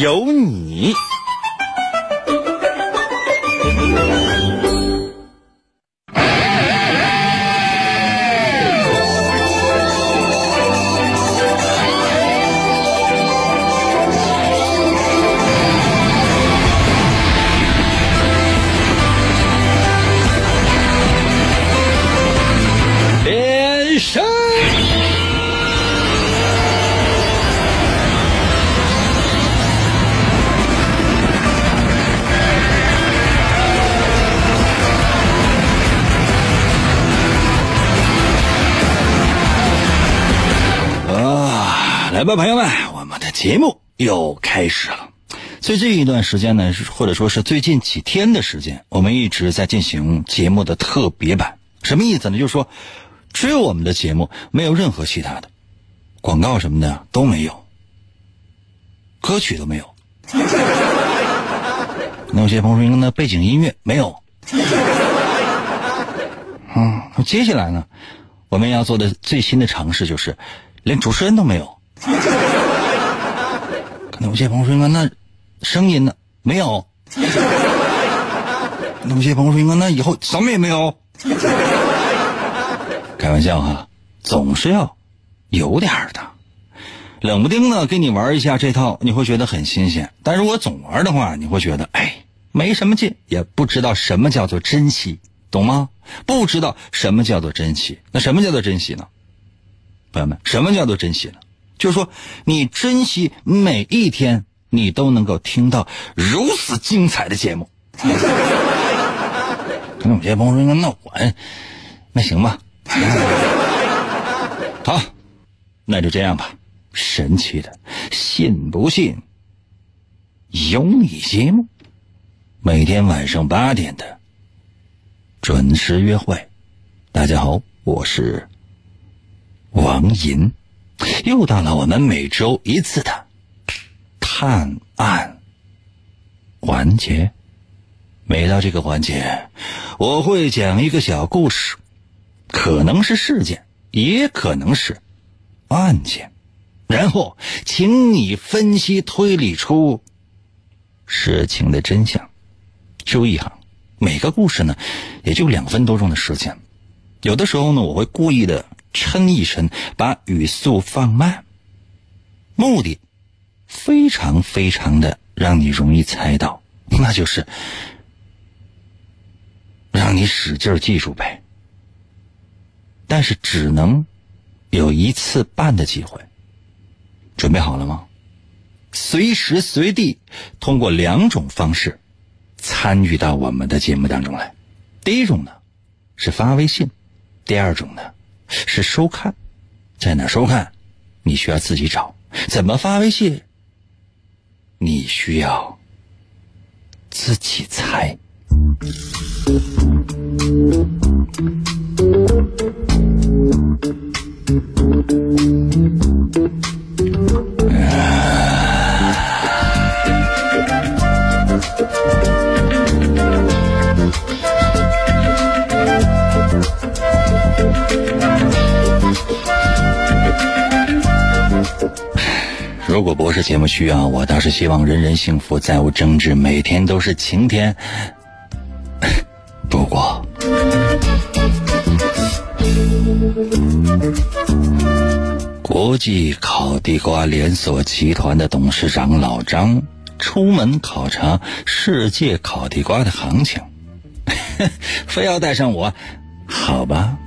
有你。吧，朋友们，我们的节目又开始了。最近一段时间呢，或者说是最近几天的时间，我们一直在进行节目的特别版。什么意思呢？就是说，只有我们的节目，没有任何其他的广告什么的都没有，歌曲都没有。那些朋友说，那背景音乐没有。嗯，接下来呢，我们要做的最新的尝试就是，连主持人都没有。可 能有些朋友说，那声音呢？没有。那有些朋友说，那以后什么也没有。开玩笑哈，总是要有点的。冷不丁的跟你玩一下这套，你会觉得很新鲜。但如果总玩的话，你会觉得哎，没什么劲，也不知道什么叫做珍惜，懂吗？不知道什么叫做珍惜。那什么叫做珍惜呢？朋友们，什么叫做珍惜呢？就说，你珍惜每一天，你都能够听到如此精彩的节目。可能有些朋友说，那我那行吧。好，那就这样吧。神奇的，信不信？有你节目，每天晚上八点的准时约会。大家好，我是王银，又到了我们每周一次的探案环节。每到这个环节，我会讲一个小故事，可能是事件，也可能是案件。然后，请你分析推理出事情的真相。注意哈，每个故事呢，也就两分多钟的时间。有的时候呢，我会故意的抻一抻，把语速放慢，目的非常非常的让你容易猜到，那就是让你使劲记住呗。但是只能有一次半的机会。准备好了吗？随时随地通过两种方式参与到我们的节目当中来。第一种呢是发微信，第二种呢是收看。在哪收看？你需要自己找。怎么发微信？你需要自己猜。如果不是节目需要，我倒是希望人人幸福，再无争执，每天都是晴天。不过，国际烤地瓜连锁集团的董事长老张出门考察世界烤地瓜的行情，非要带上我，好吧？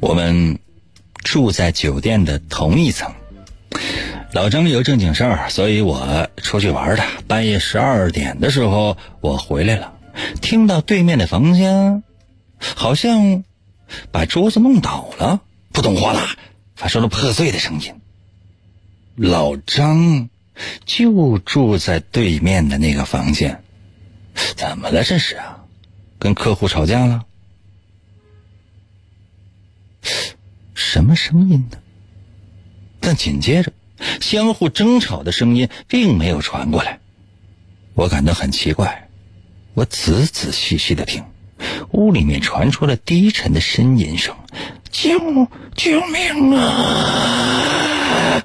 我们住在酒店的同一层。老张有正经事儿，所以我出去玩的。半夜十二点的时候，我回来了，听到对面的房间好像把桌子弄倒了，扑通哗啦发出了破碎的声音。老张就住在对面的那个房间，怎么了这是啊？跟客户吵架了？什么声音呢？但紧接着，相互争吵的声音并没有传过来。我感到很奇怪，我仔仔细细的听，屋里面传出了低沉的呻吟声：“救救命啊！”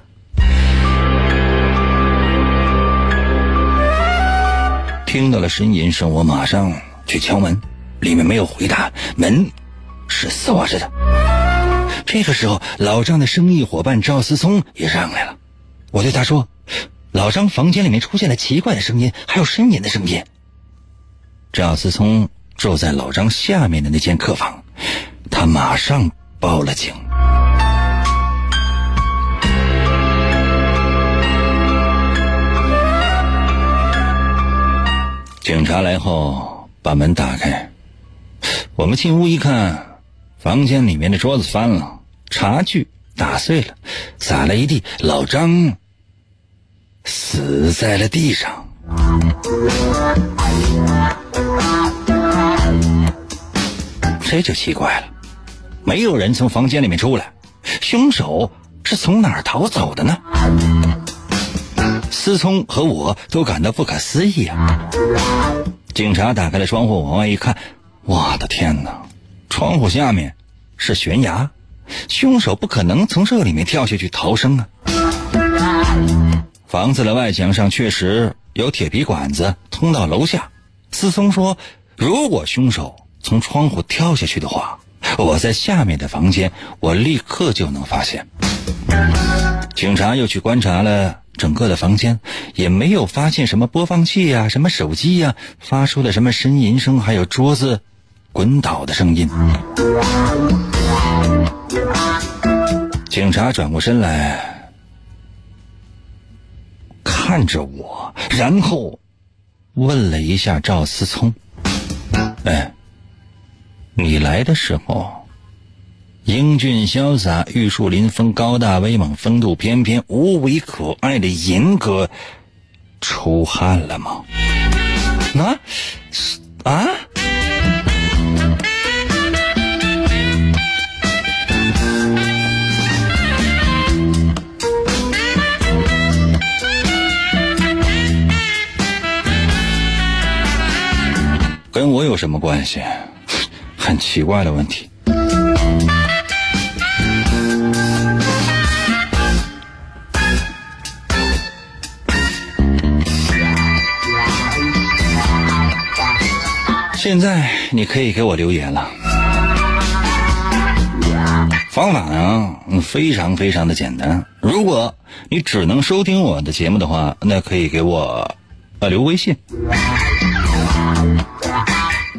听到了呻吟声，我马上去敲门，里面没有回答，门是锁着的。这个时候，老张的生意伙伴赵思聪也上来了。我对他说：“老张房间里面出现了奇怪的声音，还有呻吟的声音。”赵思聪住在老张下面的那间客房，他马上报了警。警察来后，把门打开，我们进屋一看，房间里面的桌子翻了，茶具打碎了，洒了一地，老张死在了地上。这就奇怪了，没有人从房间里面出来，凶手是从哪儿逃走的呢？思聪和我都感到不可思议啊！警察打开了窗户，往外一看，我的天哪！窗户下面是悬崖，凶手不可能从这里面跳下去逃生啊！房子的外墙上确实有铁皮管子通到楼下。思聪说：“如果凶手从窗户跳下去的话，我在下面的房间，我立刻就能发现。”警察又去观察了。整个的房间也没有发现什么播放器呀、什么手机呀发出的什么呻吟声，还有桌子滚倒的声音。警察转过身来看着我，然后问了一下赵思聪：“哎，你来的时候？”英俊潇洒、玉树临风、高大威猛、风度翩翩、无为可爱的银哥出汗了吗？啊啊！跟我有什么关系？很奇怪的问题。现在你可以给我留言了，方法呢非常非常的简单。如果你只能收听我的节目的话，那可以给我呃留微信。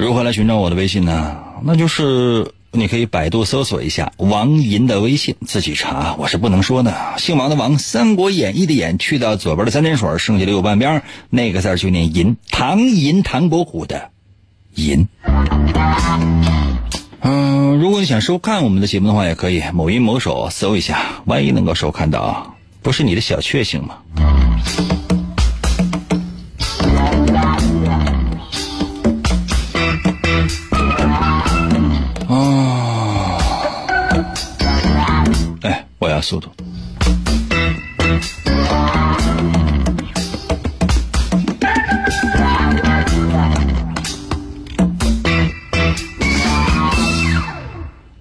如何来寻找我的微信呢？那就是你可以百度搜索一下王银的微信，自己查。我是不能说的，姓王的王，《三国演义》的演，去掉左边的三点水，剩下的右半边那个字就念银，唐银，唐伯虎的。银，嗯，如果你想收看我们的节目的话，也可以某音某手搜一下，万一能够收看到，不是你的小确幸吗？速度。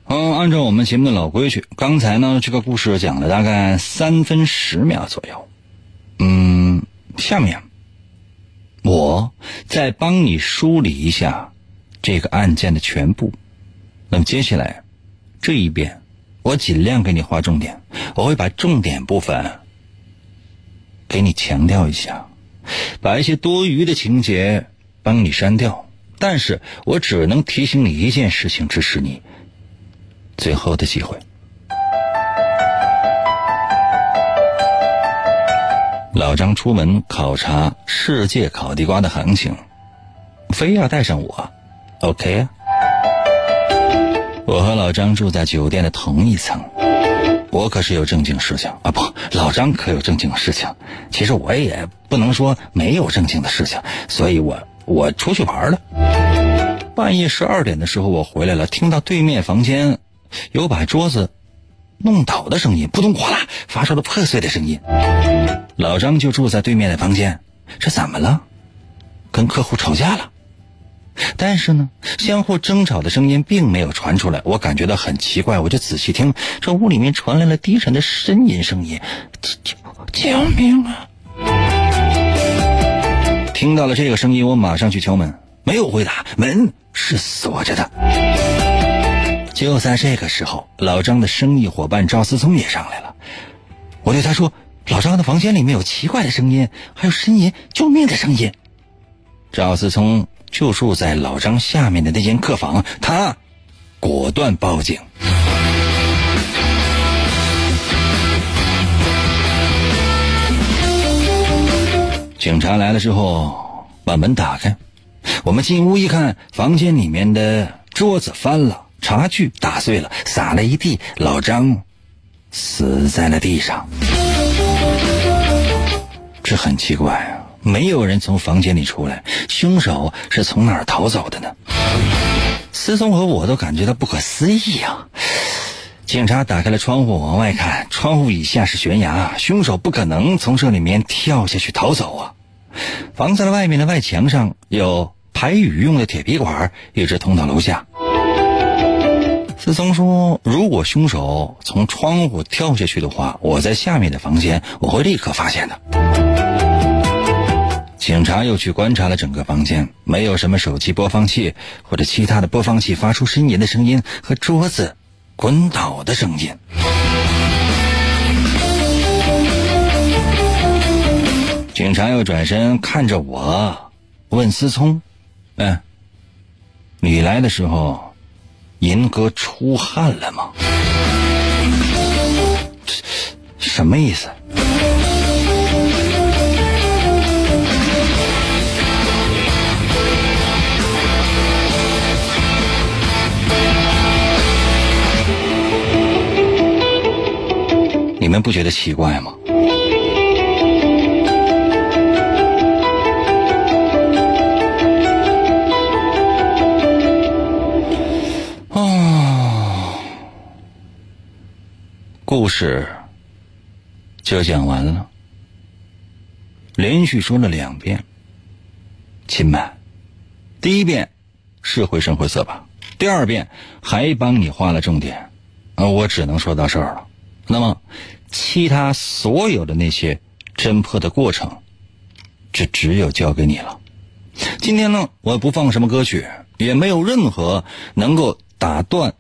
按照我们节目的老规矩，刚才呢这个故事讲了大概三分十秒左右，嗯，下面我再帮你梳理一下这个案件的全部。那么接下来这一遍，我尽量给你划重点，我会把重点部分给你强调一下，把一些多余的情节帮你删掉。但是我只能提醒你一件事情，支持你。最后的机会，老张出门考察世界烤地瓜的行情，非要带上我，OK 啊？我和老张住在酒店的同一层，我可是有正经事情啊，不，老张可有正经事情。其实我也不能说没有正经的事情，所以我我出去玩了。半夜十二点的时候，我回来了，听到对面房间有把桌子弄倒的声音，扑通哗啦发出了破碎的声音。老张就住在对面的房间，这怎么了？跟客户吵架了？但是呢，相互争吵的声音并没有传出来，我感觉到很奇怪，我就仔细听，这屋里面传来了低沉的呻吟声音，救救命啊！听到了这个声音，我马上去敲门，没有回答，门是锁着的。就在这个时候，老张的生意伙伴赵思聪也上来了，我对他说：“老张的房间里面有奇怪的声音，还有呻吟救命的声音。”赵思聪。就住在老张下面的那间客房，他果断报警。警察来了之后，把门打开，我们进屋一看，房间里面的桌子翻了，茶具打碎了，洒了一地，老张死在了地上。这很奇怪啊。没有人从房间里出来，凶手是从哪儿逃走的呢？思聪和我都感觉到不可思议啊！警察打开了窗户往外看，窗户以下是悬崖，凶手不可能从这里面跳下去逃走啊！房子的外面的外墙上有排雨用的铁皮管，一直通到楼下。思聪说：“如果凶手从窗户跳下去的话，我在下面的房间，我会立刻发现的。”警察又去观察了整个房间，没有什么手机播放器或者其他的播放器发出呻吟的声音和桌子滚倒的声音。警察又转身看着我，问思聪：“嗯，你来的时候，银哥出汗了吗？什么意思？”你们不觉得奇怪吗？啊，故事就讲完了。连续说了两遍，亲们，第一遍是绘声绘色吧？第二遍还帮你画了重点，啊，我只能说到这儿了。那么。其他所有的那些侦破的过程，这只有交给你了。今天呢，我不放什么歌曲，也没有任何能够打断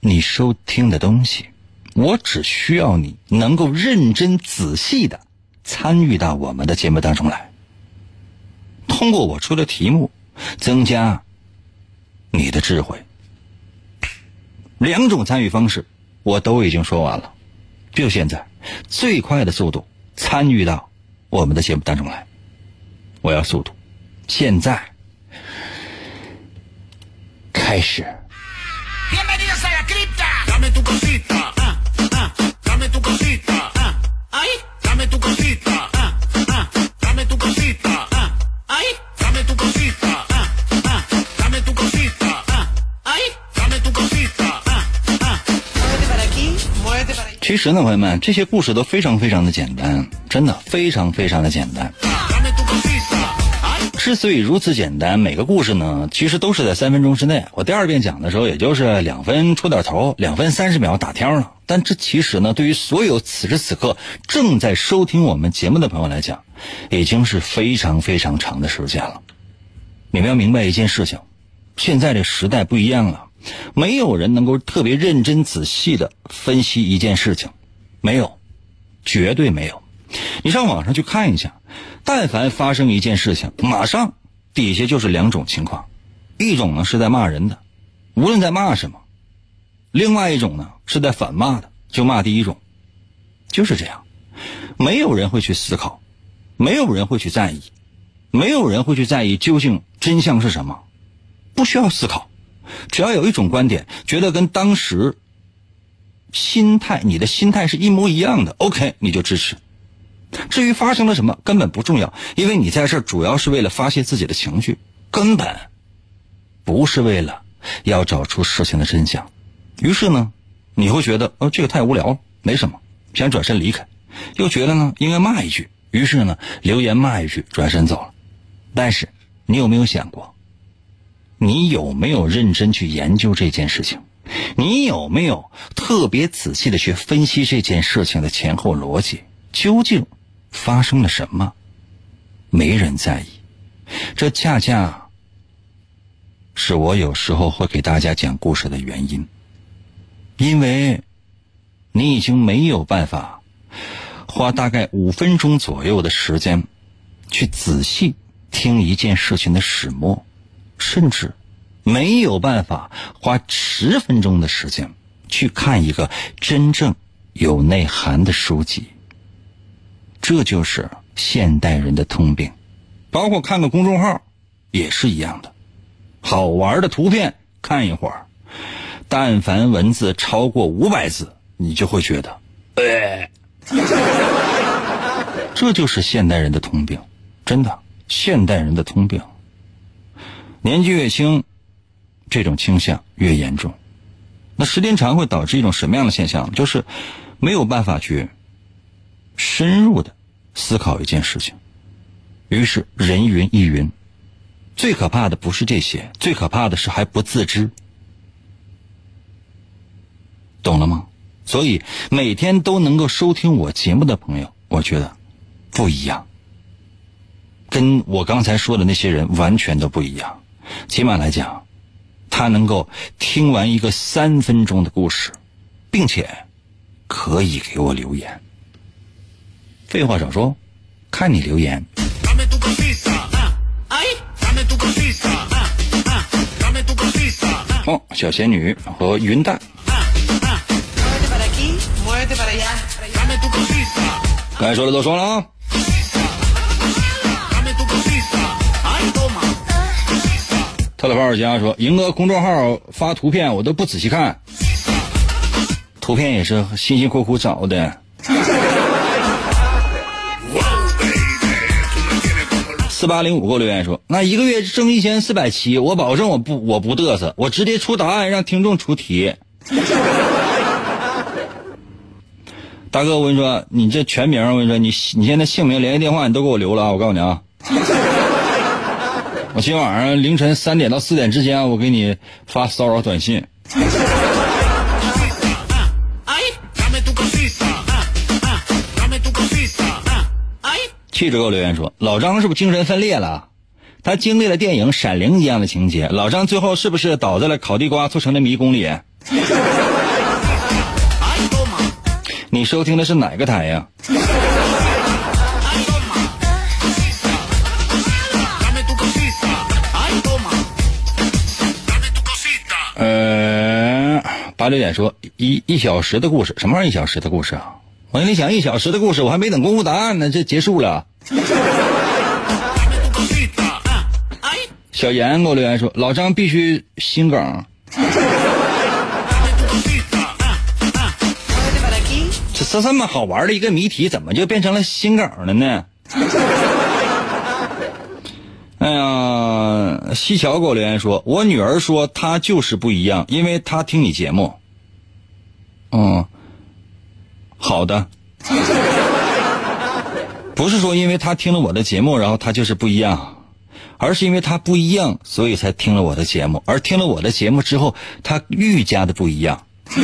你收听的东西。我只需要你能够认真仔细的参与到我们的节目当中来，通过我出的题目增加你的智慧。两种参与方式我都已经说完了。就现在，最快的速度参与到我们的节目当中来。我要速度，现在开始。其实呢，朋友们，这些故事都非常非常的简单，真的非常非常的简单。之所以如此简单，每个故事呢，其实都是在三分钟之内。我第二遍讲的时候，也就是两分出点头，两分三十秒打天了。但这其实呢，对于所有此时此刻正在收听我们节目的朋友来讲，已经是非常非常长的时间了。你们要明白一件事情，现在这时代不一样了。没有人能够特别认真仔细的分析一件事情，没有，绝对没有。你上网上去看一下，但凡发生一件事情，马上底下就是两种情况：一种呢是在骂人的，无论在骂什么；另外一种呢是在反骂的，就骂第一种。就是这样，没有人会去思考，没有人会去在意，没有人会去在意究竟真相是什么，不需要思考。只要有一种观点觉得跟当时心态、你的心态是一模一样的，OK，你就支持。至于发生了什么，根本不重要，因为你在这主要是为了发泄自己的情绪，根本不是为了要找出事情的真相。于是呢，你会觉得哦，这个太无聊了，没什么，想转身离开；又觉得呢，应该骂一句，于是呢，留言骂一句，转身走了。但是，你有没有想过？你有没有认真去研究这件事情？你有没有特别仔细的去分析这件事情的前后逻辑？究竟发生了什么？没人在意。这恰恰是我有时候会给大家讲故事的原因，因为你已经没有办法花大概五分钟左右的时间去仔细听一件事情的始末。甚至没有办法花十分钟的时间去看一个真正有内涵的书籍，这就是现代人的通病。包括看个公众号也是一样的，好玩的图片看一会儿，但凡文字超过五百字，你就会觉得，哎，这就是现代人的通病，真的，现代人的通病。年纪越轻，这种倾向越严重。那时间长会导致一种什么样的现象？就是没有办法去深入的思考一件事情，于是人云亦云。最可怕的不是这些，最可怕的是还不自知。懂了吗？所以每天都能够收听我节目的朋友，我觉得不一样，跟我刚才说的那些人完全都不一样。起码来讲，他能够听完一个三分钟的故事，并且可以给我留言。废话少说，看你留言。哦，小仙女和云淡。该说的都说了啊。特老炮儿家说：“赢哥公众号发图片，我都不仔细看，图片也是辛辛苦苦找的。”四八零五给我留言说：“那一个月挣一千四百七，我保证我不我不嘚瑟，我直接出答案让听众出题。”大哥，我跟你说，你这全名，我跟你说，你你现在姓名、联系电话你都给我留了啊！我告诉你啊。我今天晚上凌晨三点到四点之间，我给你发骚扰短信。气质给我留言说：“老张是不是精神分裂了？他经历了电影《闪灵》一样的情节，老张最后是不是倒在了烤地瓜做成的迷宫里？”你收听的是哪个台呀？八六点说一一小时的故事，什么玩意儿一小时的故事啊？我跟你讲一小时的故事，我还没等公布答案呢，这结束了。小严给我留言说，老张必须心梗。这这这么好玩的一个谜题，怎么就变成了心梗了呢？哎呀，西桥给我留言说，我女儿说她就是不一样，因为她听你节目。嗯，好的，不是说因为他听了我的节目，然后他就是不一样，而是因为他不一样，所以才听了我的节目，而听了我的节目之后，他愈加的不一样。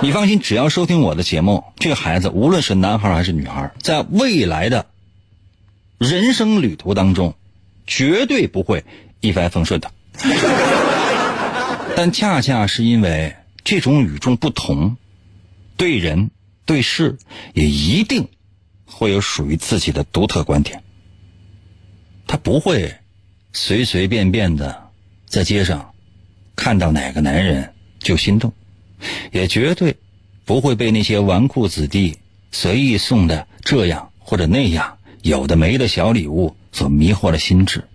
你放心，只要收听我的节目，这个孩子无论是男孩还是女孩，在未来的。人生旅途当中，绝对不会一帆风顺的。但恰恰是因为这种与众不同，对人对事也一定会有属于自己的独特观点。他不会随随便便的在街上看到哪个男人就心动，也绝对不会被那些纨绔子弟随意送的这样或者那样。有的没的小礼物所迷惑了心智，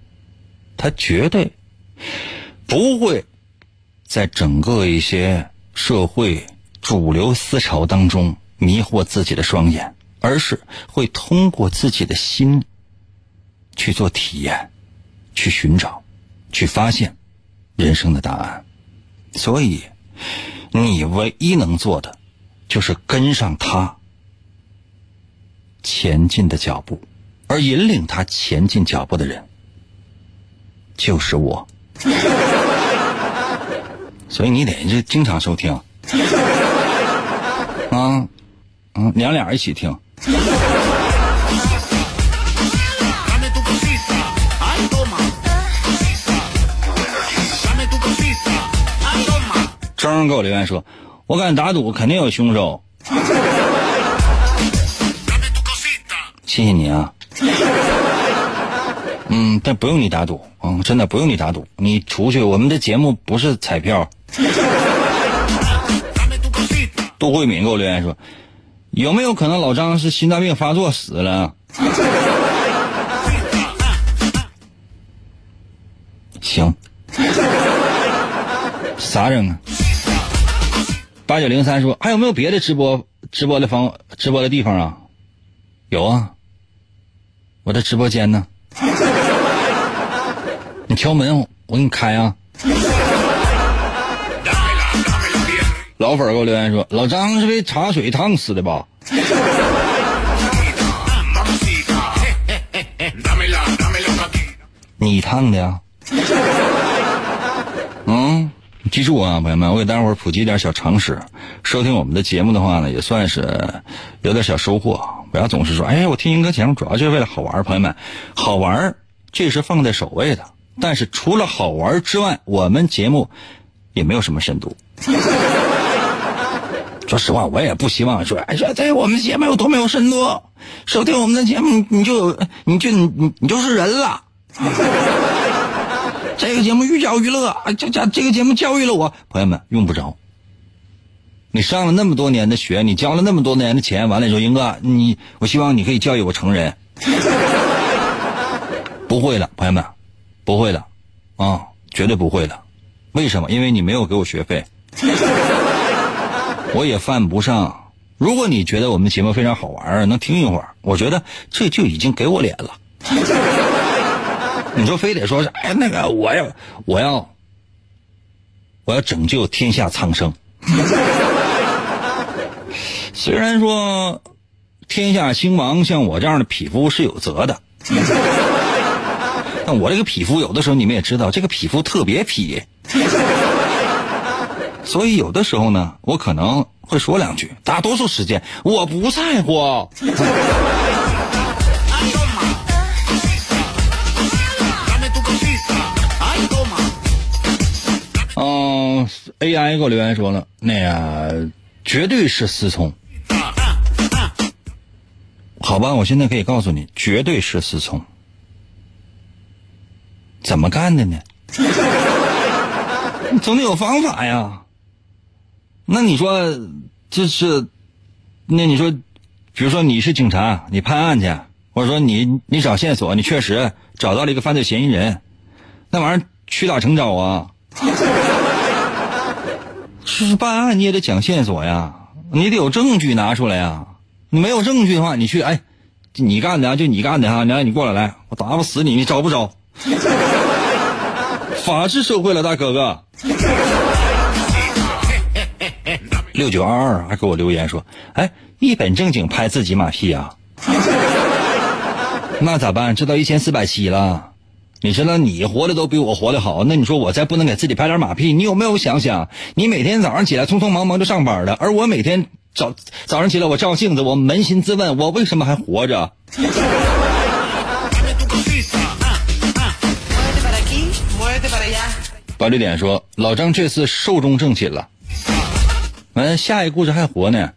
他绝对不会在整个一些社会主流思潮当中迷惑自己的双眼，而是会通过自己的心去做体验，去寻找，去发现人生的答案。所以，你唯一能做的就是跟上他前进的脚步，而引领他前进脚步的人就是我。所以你得就经常收听 啊，嗯，娘俩一起听。张张给我留言说：“我敢打赌，肯定有凶手。”谢谢你啊。嗯，但不用你打赌，嗯，真的不用你打赌。你出去，我们的节目不是彩票。杜慧敏给我留言说：“有没有可能老张是心脏病发作死了？” 行，啥整啊？八九零三说：“还有没有别的直播直播的方直播的地方啊？”有啊，我的直播间呢。你敲门，我给你开啊。老粉给我留言说：“老张是被茶水烫死的吧？”你烫的呀？嗯，记住啊，朋友们，我给大伙儿普及点小常识。收听我们的节目的话呢，也算是有点小收获。不要总是说：“哎，我听英哥节目主要就是为了好玩。”朋友们，好玩这是放在首位的。但是除了好玩之外，我们节目也没有什么深度。说实话，我也不希望说，哎，说在我们节目有多没有深度。收听我们的节目，你就，你就你你就是人了。这个节目寓教于乐啊，这这这个节目教育了我。朋友们，用不着。你上了那么多年的学，你交了那么多年的钱，完了之后，英哥，你我希望你可以教育我成人。不会的，朋友们。不会的，啊，绝对不会的。为什么？因为你没有给我学费，我也犯不上。如果你觉得我们节目非常好玩，能听一会儿，我觉得这就已经给我脸了。你说非得说是，哎，那个我要，我要，我要拯救天下苍生。虽然说天下兴亡，像我这样的匹夫是有责的。但我这个匹夫有的时候你们也知道，这个匹夫特别痞，所以有的时候呢，我可能会说两句。大多数时间我不在乎。嗯，AI 给我留言说了，那个绝对是思聪。好吧，我现在可以告诉你，绝对是思聪。怎么干的呢？总得有方法呀。那你说这是，那你说，比如说你是警察，你判案去，或者说你你找线索，你确实找到了一个犯罪嫌疑人，那玩意儿屈打成招啊。就是办案你也得讲线索呀，你得有证据拿出来呀。你没有证据的话，你去哎，你干的啊，就你干的哈，来你过来来，我打不死你，你招不招？法治社会了，大哥哥。六九二二还给我留言说：“哎，一本正经拍自己马屁啊？那咋办？这到一千四百七了。你知道你活的都比我活的好，那你说我再不能给自己拍点马屁？你有没有想想？你每天早上起来匆匆忙忙就上班了，而我每天早早上起来我照镜子，我扪心自问，我为什么还活着？” 把绿点说：“老张这次寿终正寝了，完下一故事还活呢。”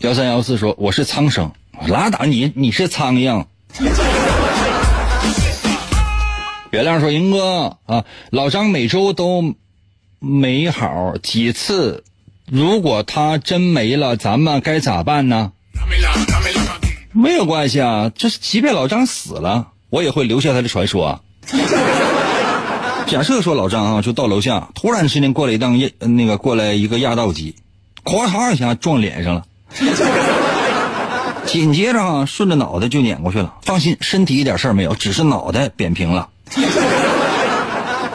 幺三幺四说：“我是苍生，拉倒你，你是苍蝇。”月亮说：“英哥啊，老张每周都没好几次，如果他真没了，咱们该咋办呢？”没有关系啊，就是即便老张死了，我也会留下他的传说。假设说老张啊，就到楼下，突然之间过来一辆压那个过来一个压道机，咵嚓一下撞脸上了，紧接着啊，顺着脑袋就碾过去了。放心，身体一点事儿没有，只是脑袋扁平了。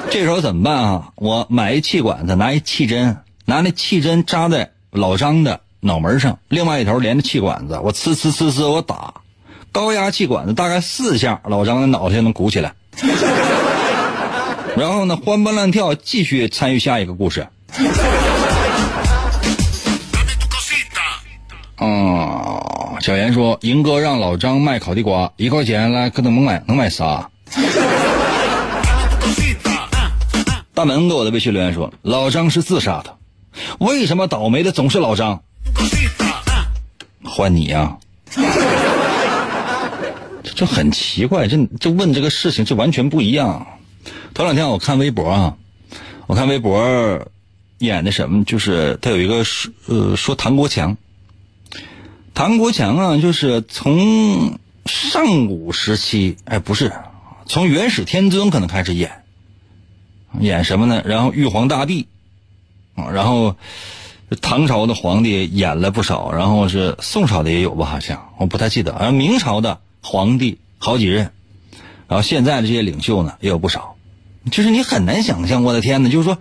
这时候怎么办啊？我买一气管子，拿一气针，拿那气针扎在老张的脑门上，另外一头连着气管子，我呲呲呲呲，我打高压气管子，大概四下，老张的脑袋就能鼓起来。然后呢，欢蹦乱跳，继续参与下一个故事。哦，小严说：“银哥让老张卖烤地瓜，一块钱来，可能能买能买仨。”大门给我的微信留言说：“老张是自杀的，为什么倒霉的总是老张？” 换你呀，这很奇怪，这这问这个事情这完全不一样。头两天我看微博啊，我看微博演的什么，就是他有一个说呃说唐国强，唐国强啊，就是从上古时期，哎不是，从元始天尊可能开始演，演什么呢？然后玉皇大帝啊，然后唐朝的皇帝演了不少，然后是宋朝的也有吧？好像我不太记得，而明朝的皇帝好几任，然后现在的这些领袖呢也有不少。就是你很难想象，我的天哪！就是说，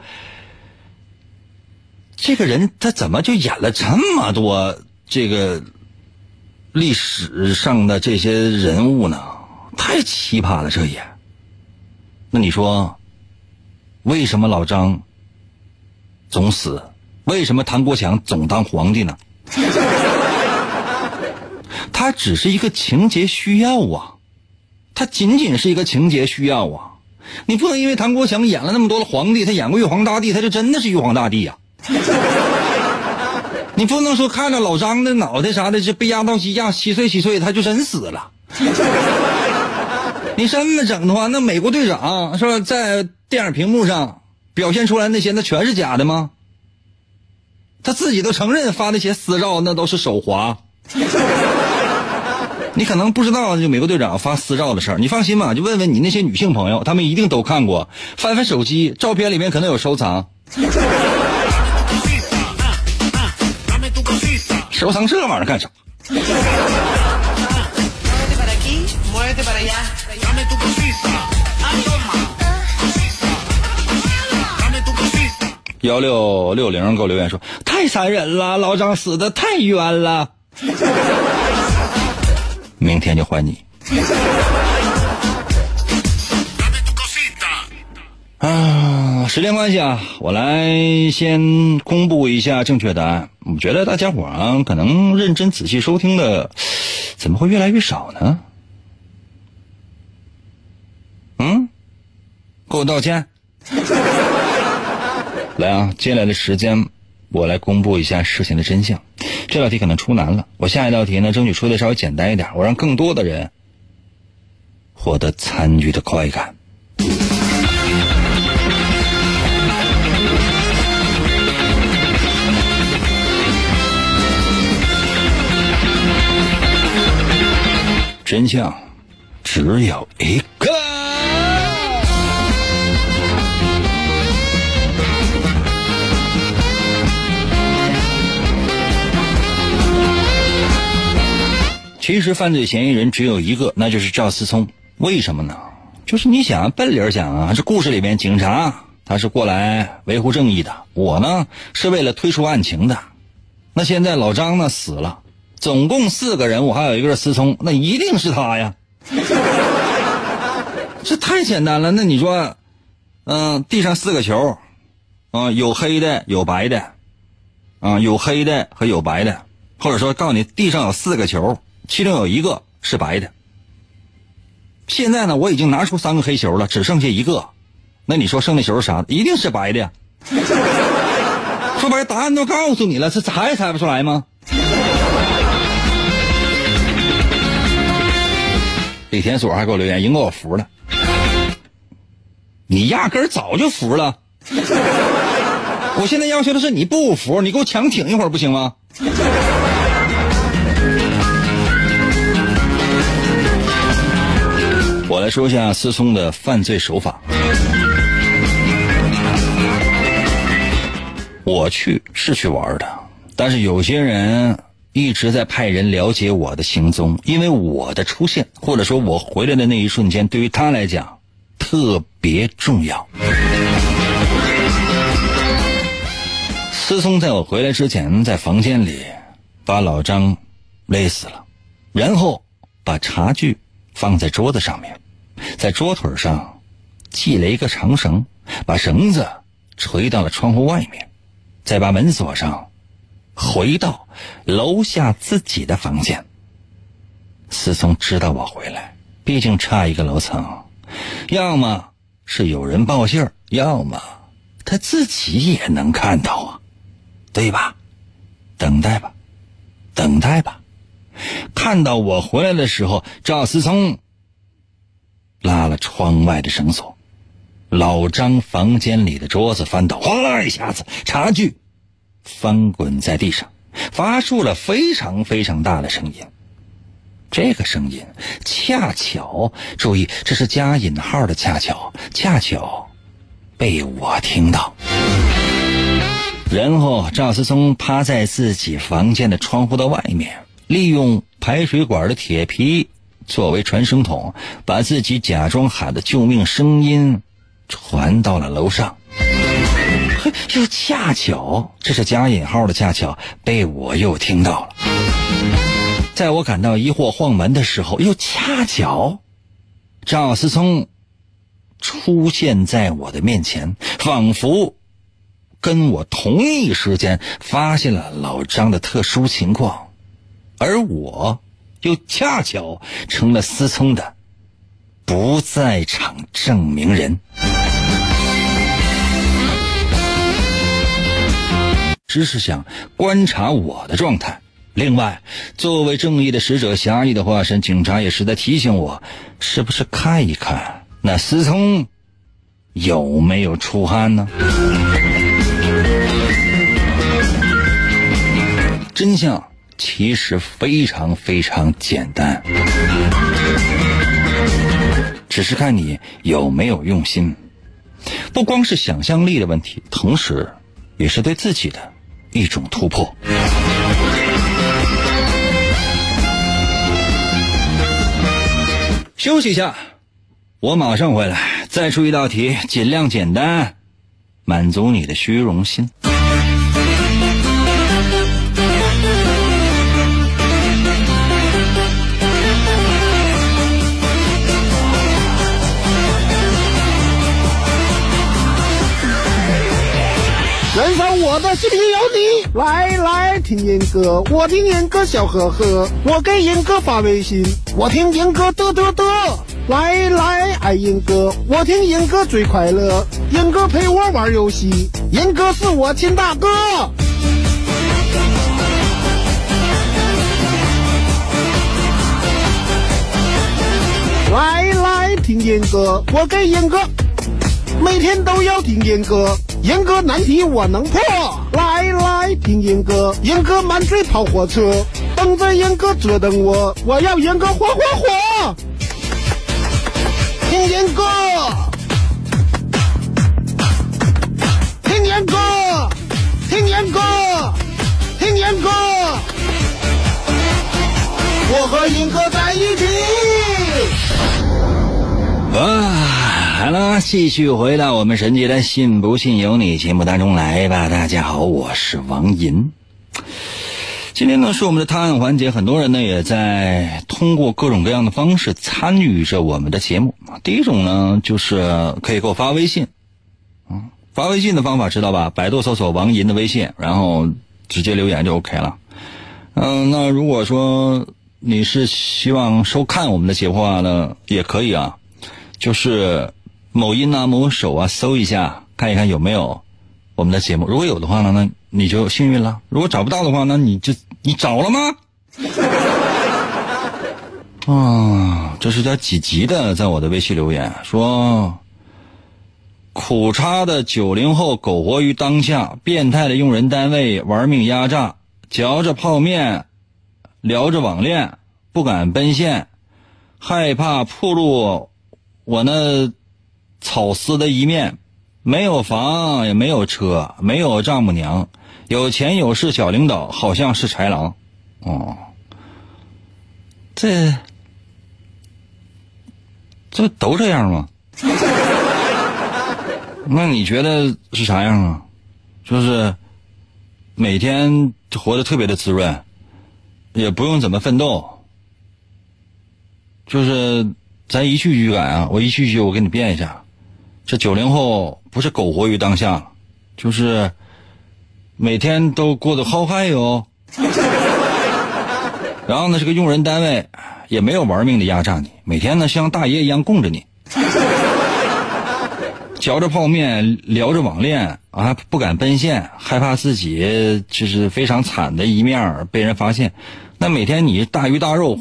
这个人他怎么就演了这么多这个历史上的这些人物呢？太奇葩了，这也。那你说，为什么老张总死？为什么唐国强总当皇帝呢？他只是一个情节需要啊，他仅仅是一个情节需要啊。你不能因为唐国强演了那么多的皇帝，他演过玉皇大帝，他就真的是玉皇大帝呀？你不能说看着老张的脑袋啥的，就被压到机压稀碎稀碎，他就真死了。你这么整的话，那美国队长是吧，在电影屏幕上表现出来那些，那全是假的吗？他自己都承认发那些私照，那都是手滑。你可能不知道就美国队长发私照的事儿，你放心吧，就问问你那些女性朋友，她们一定都看过。翻翻手机，照片里面可能有收藏。收藏这玩意儿干啥？幺六六零给我留言说：“太残忍了，老张死的太冤了。”明天就还你。啊，时间关系啊，我来先公布一下正确答案。我觉得大家伙啊，可能认真仔细收听的，怎么会越来越少呢？嗯，给我道歉。来啊，接下来的时间，我来公布一下事情的真相。这道题可能出难了，我下一道题呢，争取出的稍微简单一点，我让更多的人获得参与的快感。真相只有一其实犯罪嫌疑人只有一个，那就是赵思聪。为什么呢？就是你想奔理儿想啊，这故事里面警察他是过来维护正义的，我呢是为了推出案情的。那现在老张呢死了，总共四个人，我还有一个是思聪，那一定是他呀。这太简单了。那你说，嗯，地上四个球，啊，有黑的，有白的，啊，有黑的和有白的，或者说告诉你，地上有四个球。其中有一个是白的。现在呢，我已经拿出三个黑球了，只剩下一个。那你说剩的球是啥？一定是白的。说白，答案都告诉你了，是猜也猜不出来吗？李田锁还给我留言，赢哥我服了。你压根早就服了。我现在要求的是你不服，你给我强挺一会儿不行吗？来说一下思聪的犯罪手法。我去是去玩的，但是有些人一直在派人了解我的行踪，因为我的出现或者说我回来的那一瞬间，对于他来讲特别重要。思聪在我回来之前，在房间里把老张勒死了，然后把茶具放在桌子上面，在桌腿上系了一个长绳，把绳子垂到了窗户外面。再把门锁上，回到楼下自己的房间。思聪知道我回来，毕竟差一个楼层，要么是有人报信，要么他自己也能看到啊，对吧？等待吧，等待吧。看到我回来的时候，赵思聪拉了窗外的绳索。老张房间里的桌子翻倒，哗啦一下子，茶具翻滚在地上，发出了非常非常大的声音。这个声音恰巧，注意，这是加引号的恰巧，恰巧被我听到。然后赵思聪趴在自己房间的窗户的外面，利用排水管的铁皮作为传声筒，把自己假装喊的救命声音。传到了楼上，嘿，又恰巧，这是加引号的恰巧，被我又听到了。在我感到疑惑晃门的时候，又恰巧，赵思聪出现在我的面前，仿佛跟我同一时间发现了老张的特殊情况，而我又恰巧成了思聪的不在场证明人。只是想观察我的状态。另外，作为正义的使者、侠义的化身，警察也是在提醒我，是不是看一看那思聪有没有出汗呢？真相其实非常非常简单，只是看你有没有用心。不光是想象力的问题，同时也是对自己的。一种突破。休息一下，我马上回来，再出一道题，尽量简单，满足你的虚荣心。生我的心里有你，来来听严哥，我听严歌笑呵呵，我给严歌发微信，我听严歌嘚嘚嘚，来来爱严歌，我听严歌最快乐，严歌陪我玩游戏，严歌是我亲大哥。来来听严歌，我给严歌，每天都要听严歌。严哥难题我能破，来来听严哥，严哥满嘴跑火车，等着严哥折腾我，我要严哥火火火，听严哥，听严哥，听严哥，听严哥，我和严哥在一起。啊。来了，继续回到我们神奇的“信不信由你”节目当中来吧。大家好，我是王银。今天呢是我们的探案环节，很多人呢也在通过各种各样的方式参与着我们的节目。第一种呢就是可以给我发微信，嗯，发微信的方法知道吧？百度搜索王银的微信，然后直接留言就 OK 了。嗯，那如果说你是希望收看我们的节目的话呢，也可以啊，就是。某音啊，某手啊，搜一下，看一看有没有我们的节目。如果有的话呢，那你就幸运了；如果找不到的话，那你就你找了吗？啊，这是叫几级的，在我的微信留言说：苦差的九零后苟活于当下，变态的用人单位玩命压榨，嚼着泡面，聊着网恋，不敢奔现，害怕铺路。我那草丝的一面，没有房也没有车，没有丈母娘，有钱有势小领导，好像是豺狼。哦，这这都这样吗？那你觉得是啥样啊？就是每天活得特别的滋润，也不用怎么奋斗，就是咱一句一句改啊！我一句一句我给你变一下。这九零后不是苟活于当下，就是每天都过得好嗨哟。然后呢，这个用人单位也没有玩命的压榨你，每天呢像大爷一样供着你。嚼着泡面，聊着网恋，啊，不敢奔现，害怕自己就是非常惨的一面被人发现。那每天你大鱼大肉，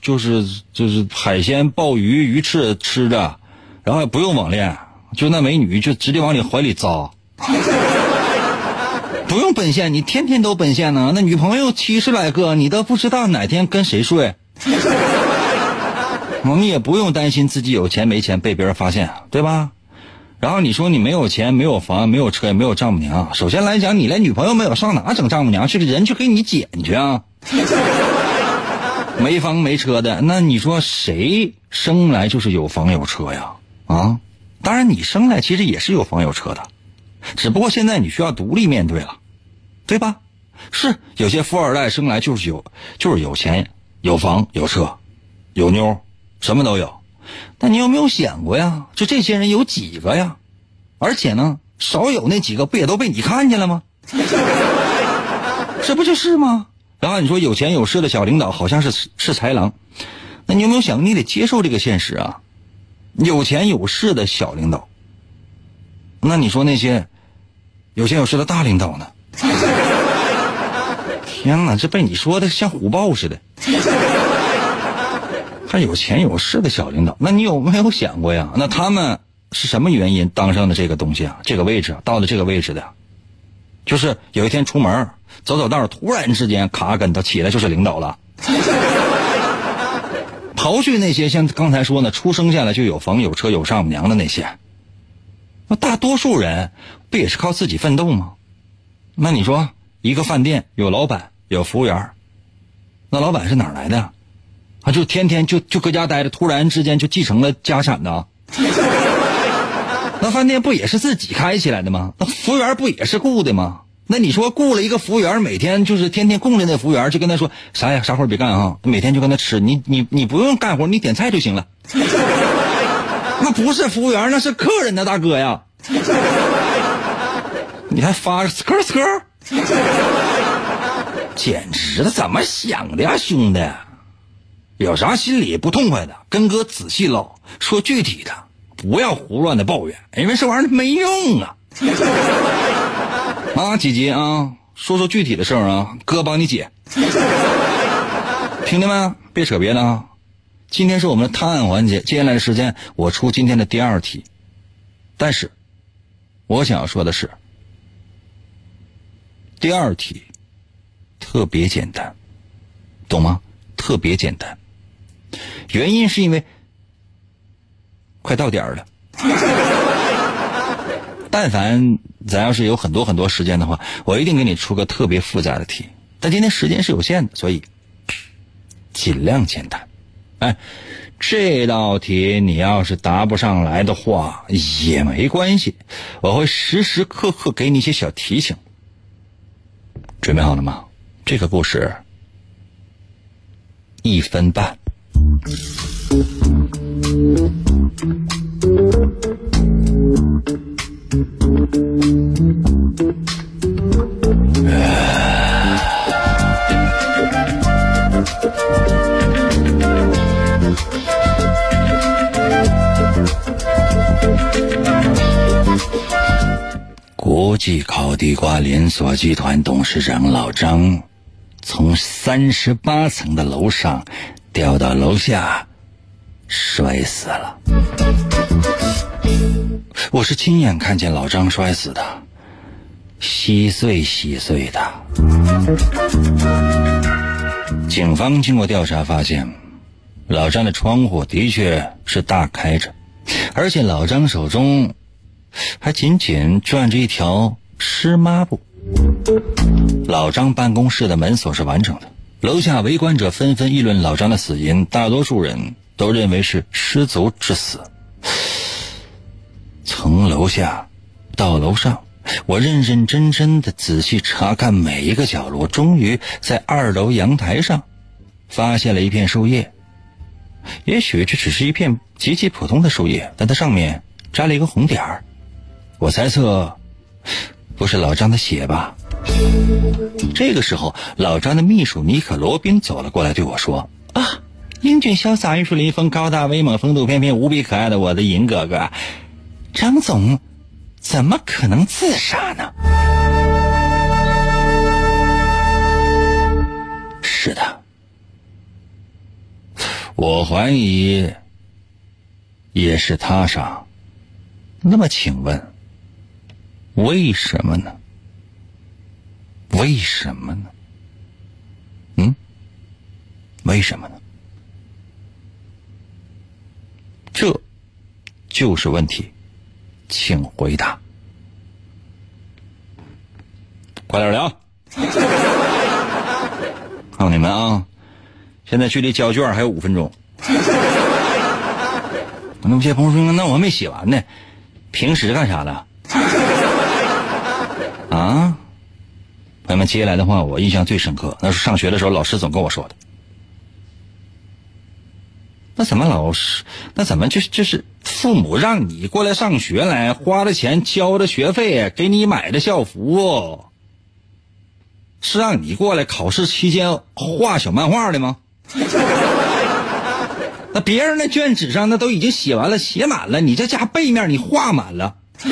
就是就是海鲜、鲍鱼、鱼翅吃着，然后也不用网恋，就那美女就直接往你怀里扎，不用奔现，你天天都奔现呢。那女朋友七十来个，你都不知道哪天跟谁睡。你也不用担心自己有钱没钱被别人发现，对吧？然后你说你没有钱、没有房、没有车、也没有丈母娘。首先来讲，你连女朋友没有，上哪整丈母娘去？人去给你捡去啊！没房没车的，那你说谁生来就是有房有车呀？啊，当然你生来其实也是有房有车的，只不过现在你需要独立面对了，对吧？是有些富二代生来就是有，就是有钱、有房、有车、有妞，什么都有。但你有没有想过呀？就这些人有几个呀？而且呢，少有那几个不也都被你看见了吗？这不就是吗？然后你说有钱有势的小领导好像是是豺狼，那你有没有想，你得接受这个现实啊？有钱有势的小领导，那你说那些有钱有势的大领导呢？天哪，这被你说的像虎豹似的。还有钱有势的小领导，那你有没有想过呀？那他们是什么原因当上的这个东西啊？这个位置到了这个位置的，就是有一天出门走走道，突然之间卡跟头起来就是领导了。刨去那些像刚才说呢，出生下来就有房有车有丈母娘的那些，那大多数人不也是靠自己奋斗吗？那你说一个饭店有老板有服务员，那老板是哪来的？啊，就天天就就搁家待着，突然之间就继承了家产呢？那饭店不也是自己开起来的吗？那服务员不也是雇的吗？那你说雇了一个服务员，每天就是天天供着那服务员，就跟他说啥呀，啥活别干啊，每天就跟他吃，你你你不用干活，你点菜就行了。那不是服务员，那是客人的大哥呀。你还发 skr skr，，简直了，怎么想的呀，兄弟？有啥心里不痛快的，跟哥仔细唠，说具体的，不要胡乱的抱怨，因为这玩意儿没用啊。啊，姐姐啊，说说具体的事儿啊，哥帮你解。听见没？别扯别的啊。今天是我们的探案环节，接下来的时间我出今天的第二题。但是，我想要说的是，第二题特别简单，懂吗？特别简单。原因是因为快到点儿了，但凡咱要是有很多很多时间的话，我一定给你出个特别复杂的题。但今天时间是有限的，所以尽量简单。哎，这道题你要是答不上来的话也没关系，我会时时刻刻给你一些小提醒。准备好了吗？这个故事一分半。国际烤地瓜连锁集团董事长老张，从三十八层的楼上。掉到楼下，摔死了。我是亲眼看见老张摔死的，稀碎稀碎的。警方经过调查发现，老张的窗户的确是大开着，而且老张手中还紧紧攥着一条湿抹布。老张办公室的门锁是完整的，楼下围观者纷纷议论老张的死因，大多数人都认为是失足致死。从楼下到楼上，我认认真真的仔细查看每一个角落，终于在二楼阳台上发现了一片树叶。也许这只是一片极其普通的树叶，但它上面扎了一个红点儿。我猜测，不是老张的血吧？这个时候，老张的秘书尼可罗宾走了过来，对我说：“啊，英俊潇洒、玉树临风、高大威猛、风度翩翩、无比可爱的我的银哥哥，张总，怎么可能自杀呢？”是的，我怀疑也是他杀。那么，请问，为什么呢？为什么呢？嗯，为什么呢？这就是问题，请回答。快点聊！告诉你们啊，现在距离交卷还有五分钟。那么些朋友说：“那我还没写完呢，平时干啥的？” 啊？朋友们，接下来的话我印象最深刻，那是上学的时候老师总跟我说的。那怎么老师？那怎么就就是父母让你过来上学来，花了钱交的学费，给你买的校服，是让你过来考试期间画小漫画的吗？那别人那卷纸上那都已经写完了，写满了，你这家背面你画满了，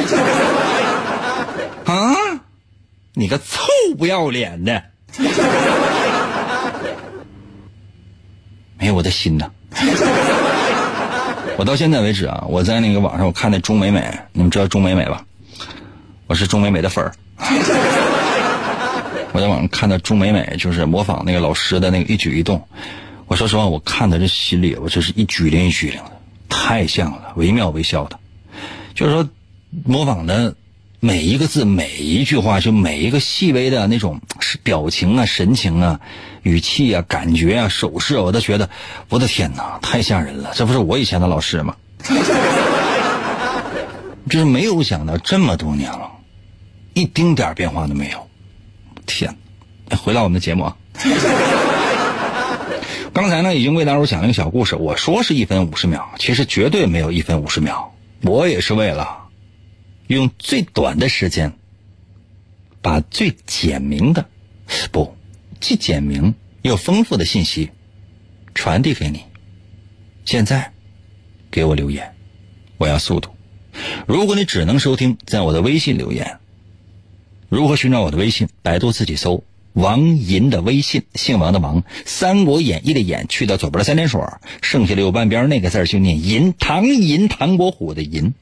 啊？你个臭不要脸的，没有我的心呐！我到现在为止啊，我在那个网上我看那钟美美，你们知道钟美美吧？我是钟美美的粉儿。我在网上看到钟美美就是模仿那个老师的那个一举一动，我说实话，我看的这心里我这是一举灵一拘灵的，太像了，惟妙惟肖的，就是说模仿的。每一个字，每一句话，就每一个细微的那种表情啊、神情啊、语气啊、感觉啊、手势，我都觉得，我的天哪，太吓人了！这不是我以前的老师吗？就是没有想到这么多年了，一丁点变化都没有。天，回到我们的节目啊，刚才呢已经为大伙讲了一个小故事，我说是一分五十秒，其实绝对没有一分五十秒，我也是为了。用最短的时间，把最简明的，不，既简明又丰富的信息传递给你。现在，给我留言，我要速度。如果你只能收听，在我的微信留言。如何寻找我的微信？百度自己搜王银的微信，姓王的王，《三国演义》的演去掉左边的三点水，剩下的右半边那个字就念银，唐银，唐伯虎的银。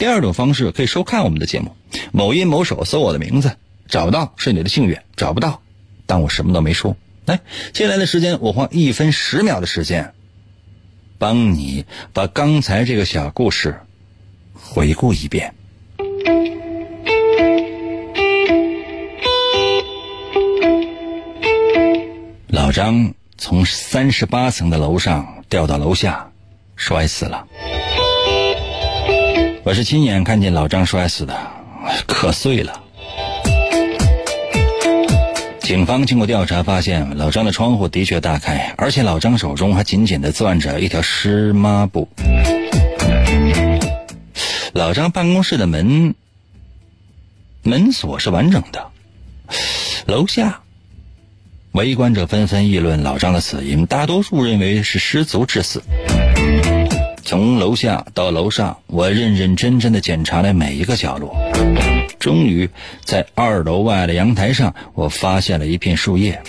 第二种方式可以收看我们的节目，某音某手搜我的名字，找不到是你的幸运，找不到，当我什么都没说。来，接下来的时间我花一分十秒的时间，帮你把刚才这个小故事回顾一遍。老张从三十八层的楼上掉到楼下，摔死了。我是亲眼看见老张摔死的，磕碎了。警方经过调查发现，老张的窗户的确大开，而且老张手中还紧紧的攥着一条湿抹布。老张办公室的门门锁是完整的。楼下围观者纷纷议论老张的死因，大多数认为是失足致死。从楼下到楼上，我认认真真的检查了每一个角落。终于，在二楼外的阳台上，我发现了一片树叶。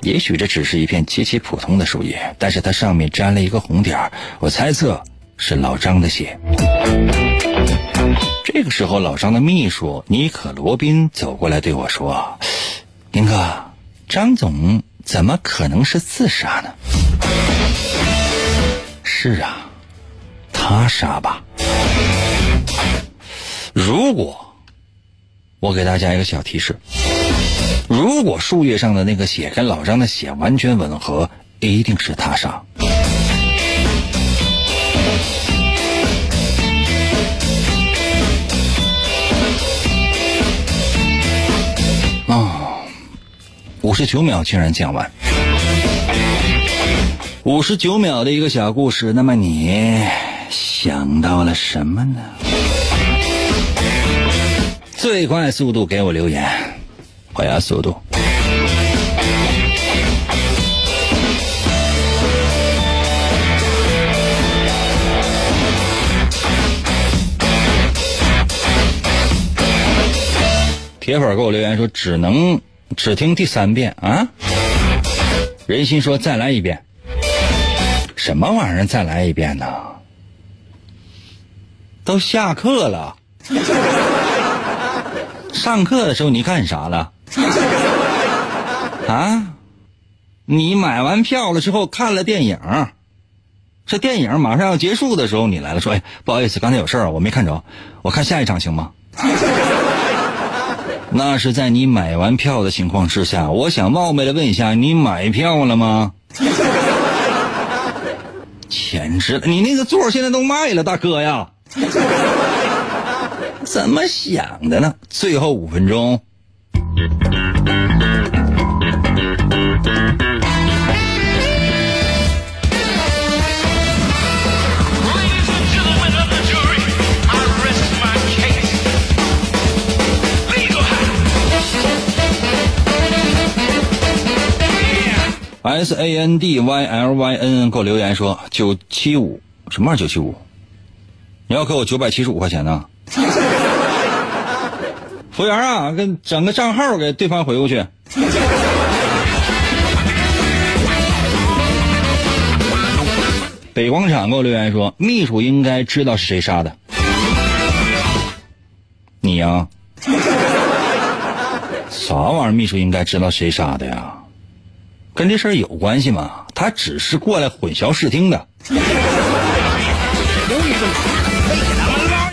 也许这只是一片极其普通的树叶，但是它上面沾了一个红点我猜测是老张的血。这个时候，老张的秘书尼可罗宾走过来对我说：“宁哥，张总怎么可能是自杀呢？”是啊，他杀吧。如果我给大家一个小提示，如果树叶上的那个血跟老张的血完全吻合，一定是他杀。哦，五十九秒竟然讲完，五十九秒的一个小故事，那么你想到了什么呢？最快速度给我留言，我要速度。铁粉给我留言说只能只听第三遍啊！人心说再来一遍，什么玩意儿再来一遍呢？都下课了，上课的时候你干啥了？啊？你买完票了之后看了电影，这电影马上要结束的时候你来了，说哎不好意思，刚才有事儿我没看着，我看下一场行吗？那是在你买完票的情况之下，我想冒昧的问一下，你买票了吗？简直了！你那个座现在都卖了，大哥呀！怎么想的呢？最后五分钟。S A N D Y L Y N 给我留言说九七五什么玩意儿九七五？你要给我九百七十五块钱呢？服务员啊，给整个账号给对方回过去。北广场给我留言说，秘书应该知道是谁杀的。你呀？啥玩意儿？秘书应该知道谁杀的呀？跟这事儿有关系吗？他只是过来混淆视听的。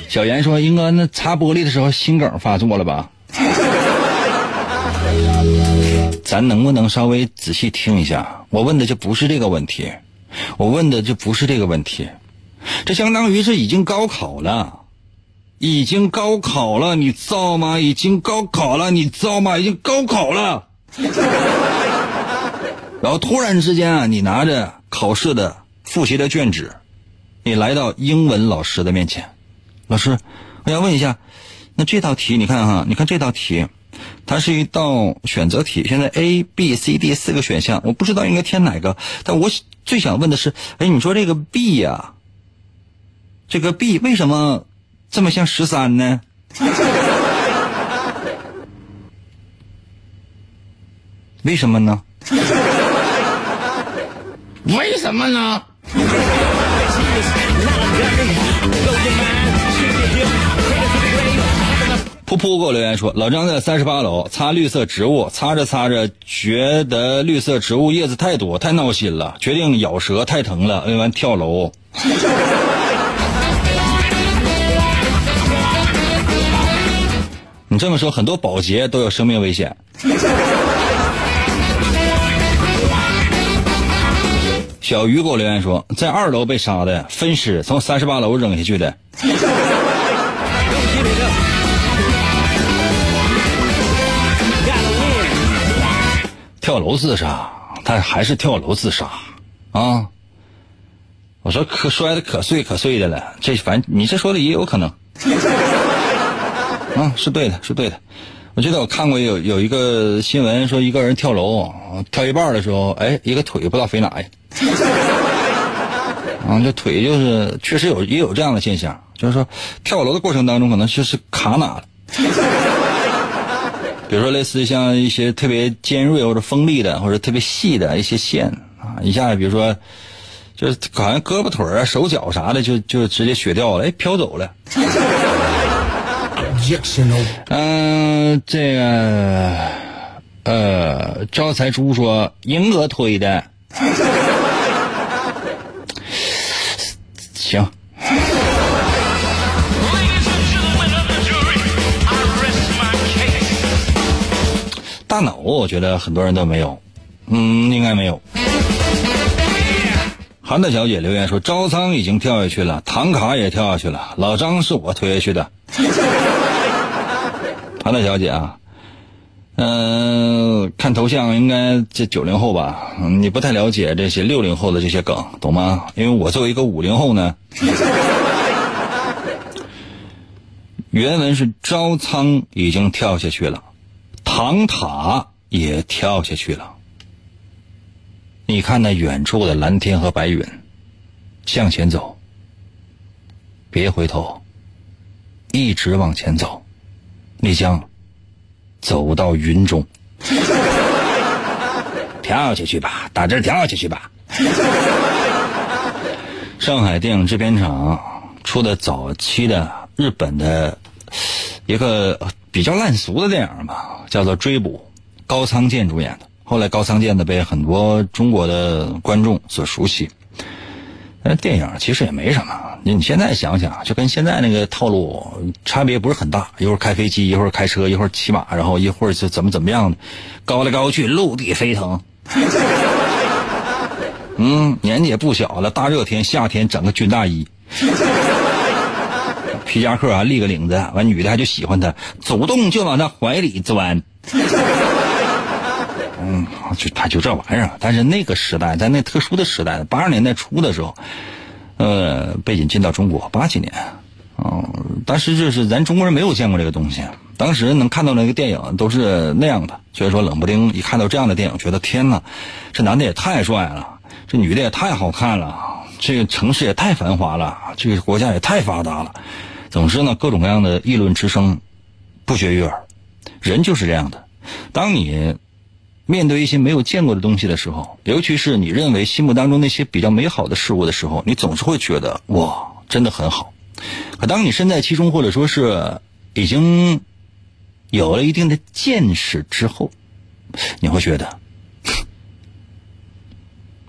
小严说：“英哥，那擦玻璃的时候心梗发作了吧？”咱能不能稍微仔细听一下？我问的就不是这个问题，我问的就不是这个问题。这相当于是已经高考了，已经高考了，你知道吗？已经高考了，你知道吗？已经高考了。然后突然之间啊，你拿着考试的复习的卷纸，你来到英文老师的面前，老师，我想问一下，那这道题你看哈，你看这道题，它是一道选择题，现在 A、B、C、D 四个选项，我不知道应该填哪个，但我最想问的是，哎，你说这个 B 呀，这个 B 为什么这么像十三呢？为什么呢？为什么呢？噗噗给我留言说，老张在三十八楼擦绿色植物，擦着擦着觉得绿色植物叶子太多，太闹心了，决定咬舌，太疼了，摁完跳楼。你这么说，很多保洁都有生命危险。小鱼给我留言说，在二楼被杀的分尸，从三十八楼扔下去的。跳楼自杀，他还是跳楼自杀啊！我说可摔的可碎可碎的了，这反正你这说的也有可能。啊，是对的，是对的。我记得我看过有有一个新闻说，一个人跳楼，跳一半的时候，哎，一个腿不知道飞哪去。啊，这腿就是确实有也有这样的现象，就是说跳楼的过程当中可能就是卡哪了。比如说类似像一些特别尖锐或者锋利的或者特别细的一些线啊，一下比如说就是好像胳膊腿啊、手脚啥的就就直接血掉了，哎，飘走了。Yes no 嗯，这个呃，招财猪说银哥推的。行。大脑，我觉得很多人都没有，嗯，应该没有。韩大小姐留言说：“招仓已经跳下去了，唐卡也跳下去了，老张是我推下去的。”韩大小姐啊，嗯，看头像应该这九零后吧？你不太了解这些六零后的这些梗，懂吗？因为我作为一个五零后呢，原文是招仓已经跳下去了。唐塔也跳下去了。你看那远处的蓝天和白云，向前走，别回头，一直往前走，你将走到云中。跳下去吧，打这跳下去吧。上海电影制片厂出的早期的日本的一个。比较烂俗的电影吧，叫做《追捕》，高仓健主演的。后来高仓健的被很多中国的观众所熟悉。那电影其实也没什么，你现在想想，就跟现在那个套路差别不是很大。一会儿开飞机，一会儿开车，一会儿骑马，然后一会儿就怎么怎么样的，高来高去，陆地飞腾。嗯，年纪也不小了，大热天夏天整个军大衣。皮夹克啊，立个领子，完女的还就喜欢他，主动就往他怀里钻。嗯，就他就这玩意儿。但是那个时代，在那特殊的时代，八十年代初的时候，呃，被引进到中国八几年，嗯，当时就是咱中国人没有见过这个东西，当时能看到那个电影都是那样的，所以说冷不丁一看到这样的电影，觉得天哪，这男的也太帅了，这女的也太好看了，这个城市也太繁华了，这个国家也太发达了。总之呢，各种各样的议论之声不绝于耳。人就是这样的，当你面对一些没有见过的东西的时候，尤其是你认为心目当中那些比较美好的事物的时候，你总是会觉得哇，真的很好。可当你身在其中，或者说是已经有了一定的见识之后，你会觉得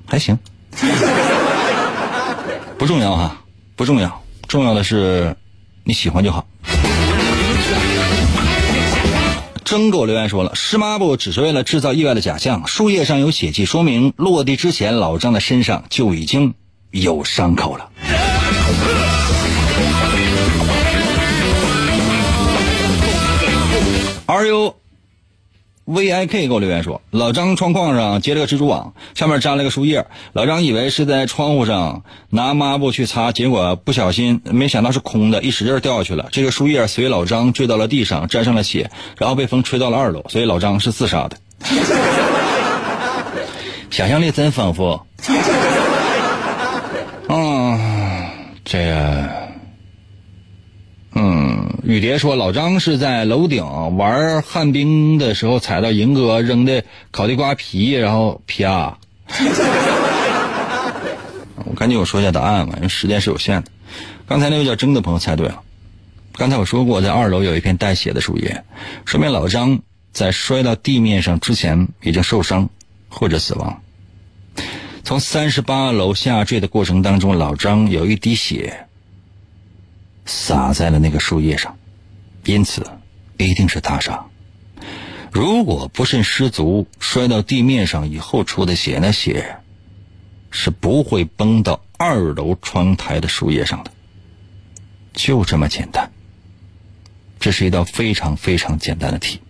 还行，不重要哈，不重要，重要的是。你喜欢就好。真给我留言说了，湿抹布只是为了制造意外的假象。树叶上有血迹，说明落地之前老张的身上就已经有伤口了。Are you？V I K 给我留言说，老张窗框上结了个蜘蛛网，上面粘了个树叶。老张以为是在窗户上拿抹布去擦，结果不小心，没想到是空的，一使劲掉下去了。这个树叶随老张坠到了地上，沾上了血，然后被风吹到了二楼，所以老张是自杀的。想象力真丰富。嗯，这个。嗯，雨蝶说老张是在楼顶玩旱冰的时候踩到银哥扔的烤地瓜皮，然后啪。我赶紧我说一下答案吧，因为时间是有限的。刚才那位叫征的朋友猜对了。刚才我说过，在二楼有一片带血的树叶，说明老张在摔到地面上之前已经受伤或者死亡。从三十八楼下坠的过程当中，老张有一滴血。洒在了那个树叶上，因此一定是他杀。如果不慎失足摔到地面上以后出的血，那血是不会崩到二楼窗台的树叶上的。就这么简单。这是一道非常非常简单的题。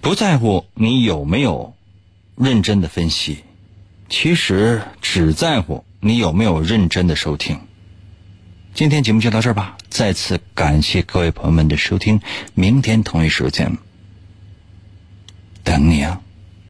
不在乎你有没有认真的分析，其实只在乎。你有没有认真的收听？今天节目就到这儿吧。再次感谢各位朋友们的收听，明天同一时间等你啊。